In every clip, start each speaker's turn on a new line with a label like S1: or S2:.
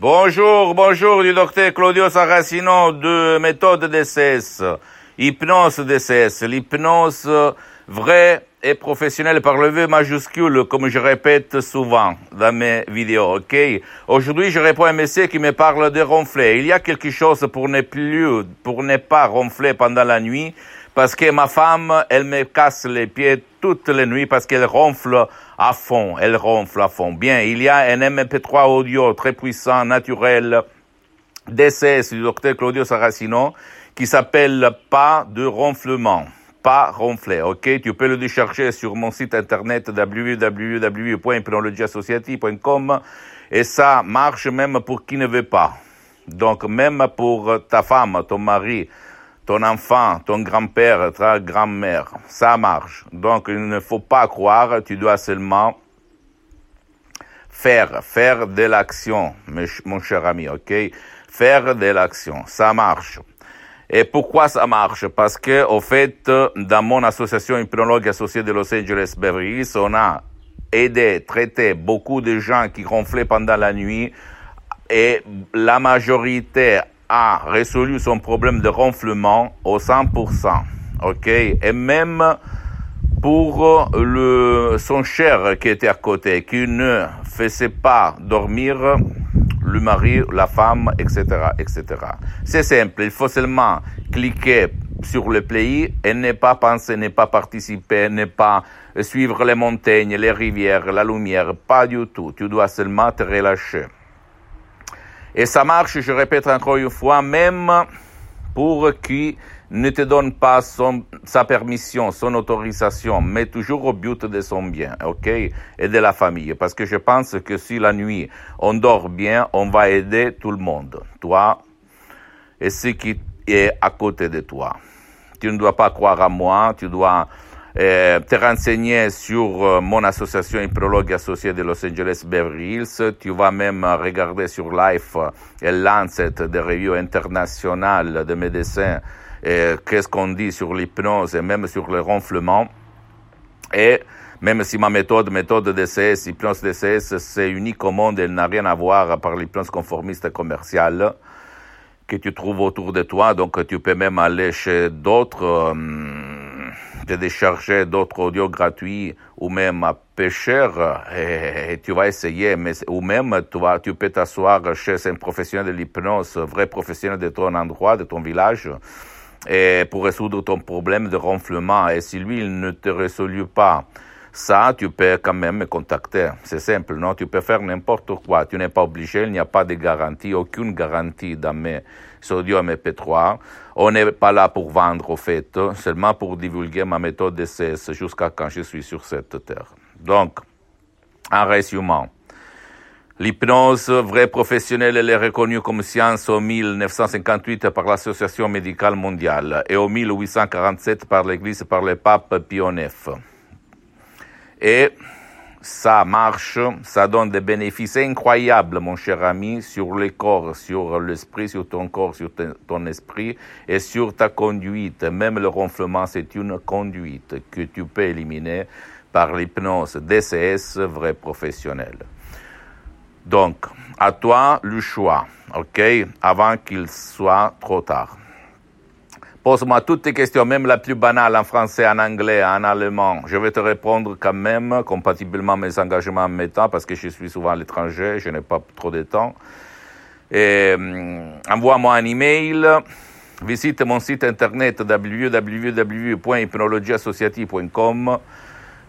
S1: Bonjour, bonjour du docteur Claudio Saracino de méthode DCS, hypnose DCS, l'hypnose vraie et professionnelle par le V majuscule, comme je répète souvent dans mes vidéos, ok? Aujourd'hui, je réponds à un monsieur qui me parle de ronfler. Il y a quelque chose pour ne plus, pour ne pas ronfler pendant la nuit, parce que ma femme, elle me casse les pieds toutes les nuits parce qu'elle ronfle à fond, elle ronfle à fond. Bien, il y a un MP3 audio très puissant, naturel, DCS du docteur Claudio Saracino, qui s'appelle Pas de ronflement. Pas ronfler, ok? Tu peux le décharger sur mon site internet www.hypnologieassociative.com et ça marche même pour qui ne veut pas. Donc, même pour ta femme, ton mari, ton enfant, ton grand-père, ta grand-mère. Ça marche. Donc, il ne faut pas croire, tu dois seulement faire, faire de l'action, mon cher ami, ok? Faire de l'action. Ça marche. Et pourquoi ça marche? Parce que, au fait, dans mon association hypnologue associée de Los Angeles Beverly on a aidé, traité beaucoup de gens qui ronflaient pendant la nuit et la majorité a résolu son problème de ronflement au 100%. OK? Et même pour le, son cher qui était à côté, qui ne faisait pas dormir le mari, la femme, etc., etc. C'est simple. Il faut seulement cliquer sur le play et ne pas penser, ne pas participer, ne pas suivre les montagnes, les rivières, la lumière. Pas du tout. Tu dois seulement te relâcher. Et ça marche, je répète encore une fois, même pour qui ne te donne pas son, sa permission, son autorisation, mais toujours au but de son bien, ok, et de la famille. Parce que je pense que si la nuit on dort bien, on va aider tout le monde, toi et ce qui est à côté de toi. Tu ne dois pas croire à moi, tu dois euh, te renseigner sur euh, mon association hypnologue associée de Los Angeles Beverly Hills. Tu vas même regarder sur Life et Lancet, des revues internationales de médecins, qu'est-ce qu'on dit sur l'hypnose et même sur le ronflement? Et même si ma méthode, méthode DCS, hypnose DCS, c'est unique au monde, elle n'a rien à voir par l'hypnose conformiste commerciale que tu trouves autour de toi. Donc tu peux même aller chez d'autres, euh, te décharger d'autres audios gratuits ou même à pêcheur et, tu vas essayer. Mais, ou même tu, vas, tu peux t'asseoir chez un professionnel de l'hypnose, vrai professionnel de ton endroit, de ton village et pour résoudre ton problème de ronflement. Et si lui, il ne te résout pas ça, tu peux quand même me contacter. C'est simple, non? Tu peux faire n'importe quoi. Tu n'es pas obligé, il n'y a pas de garantie, aucune garantie dans mes audios MP3. On n'est pas là pour vendre, au fait, seulement pour divulguer ma méthode DCS jusqu'à quand je suis sur cette terre. Donc, en résumant, L'hypnose vraie professionnelle, elle est reconnue comme science en 1958 par l'Association médicale mondiale et en 1847 par l'Église par le pape Pie IX. Et ça marche, ça donne des bénéfices incroyables, mon cher ami, sur le corps, sur l'esprit, sur ton corps, sur ton esprit et sur ta conduite. Même le ronflement, c'est une conduite que tu peux éliminer par l'hypnose DCS vrai professionnel. Donc, à toi le choix, ok, avant qu'il soit trop tard. Pose-moi toutes tes questions, même la plus banale en français, en anglais, en allemand. Je vais te répondre quand même, compatiblement à mes engagements en mes temps, parce que je suis souvent à l'étranger, je n'ai pas trop de temps. Et, envoie-moi un email. Visite mon site internet www.hypnologieassociative.com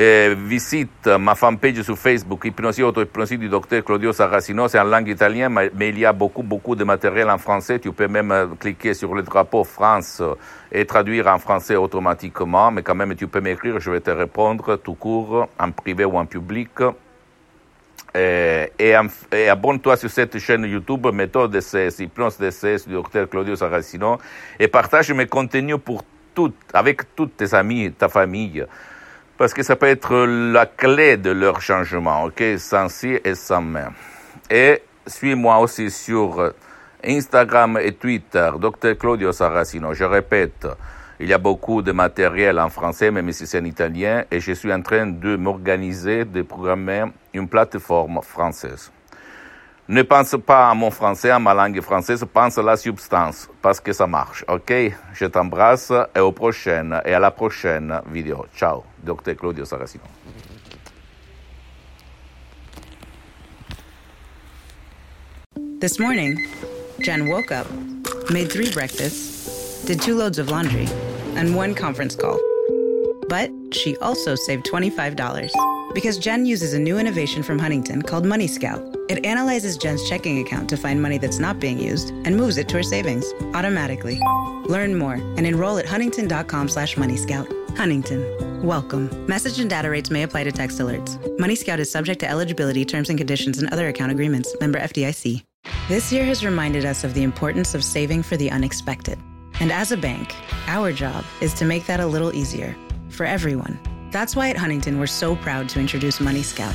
S1: eh, visite ma fanpage sur Facebook, Hypnosie Auto-Hypnosie du docteur Claudio Saracino, c'est en langue italienne, mais, il y a beaucoup, beaucoup de matériel en français. Tu peux même euh, cliquer sur le drapeau France et traduire en français automatiquement, mais quand même tu peux m'écrire, je vais te répondre tout court, en privé ou en public. Et, et, abonne-toi sur cette chaîne YouTube Méthode DCS, Hypnose DCS du docteur Claudio Saracino et partage mes contenus pour toutes, avec toutes tes amis, ta famille, parce que ça peut être la clé de leur changement, ok, sans si et sans main. Et suis-moi aussi sur Instagram et Twitter, Dr Claudio Saracino. Je répète, il y a beaucoup de matériel en français, même si c'est en italien, et je suis en train de m'organiser, de programmer une plateforme française. Ne pense pas à mon français, à ma langue française, pense à la substance, parce que ça marche, ok? Je t'embrasse et au prochaine, et à la prochaine vidéo. Ciao, Dr Claudio Saracino.
S2: This morning, Jen woke up, made three breakfasts, did two loads of laundry, and one conference call. But she also saved $25 because Jen uses a new innovation from Huntington called Money Scout. It analyzes Jen's checking account to find money that's not being used and moves it to her savings automatically. Learn more and enroll at huntington.com slash moneyscout. Huntington. Welcome. Message and data rates may apply to text alerts. Money Scout is subject to eligibility, terms and conditions, and other account agreements. Member FDIC. This year has reminded us of the importance of saving for the unexpected. And as a bank, our job is to make that a little easier for everyone. That's why at Huntington, we're so proud to introduce Money Scout.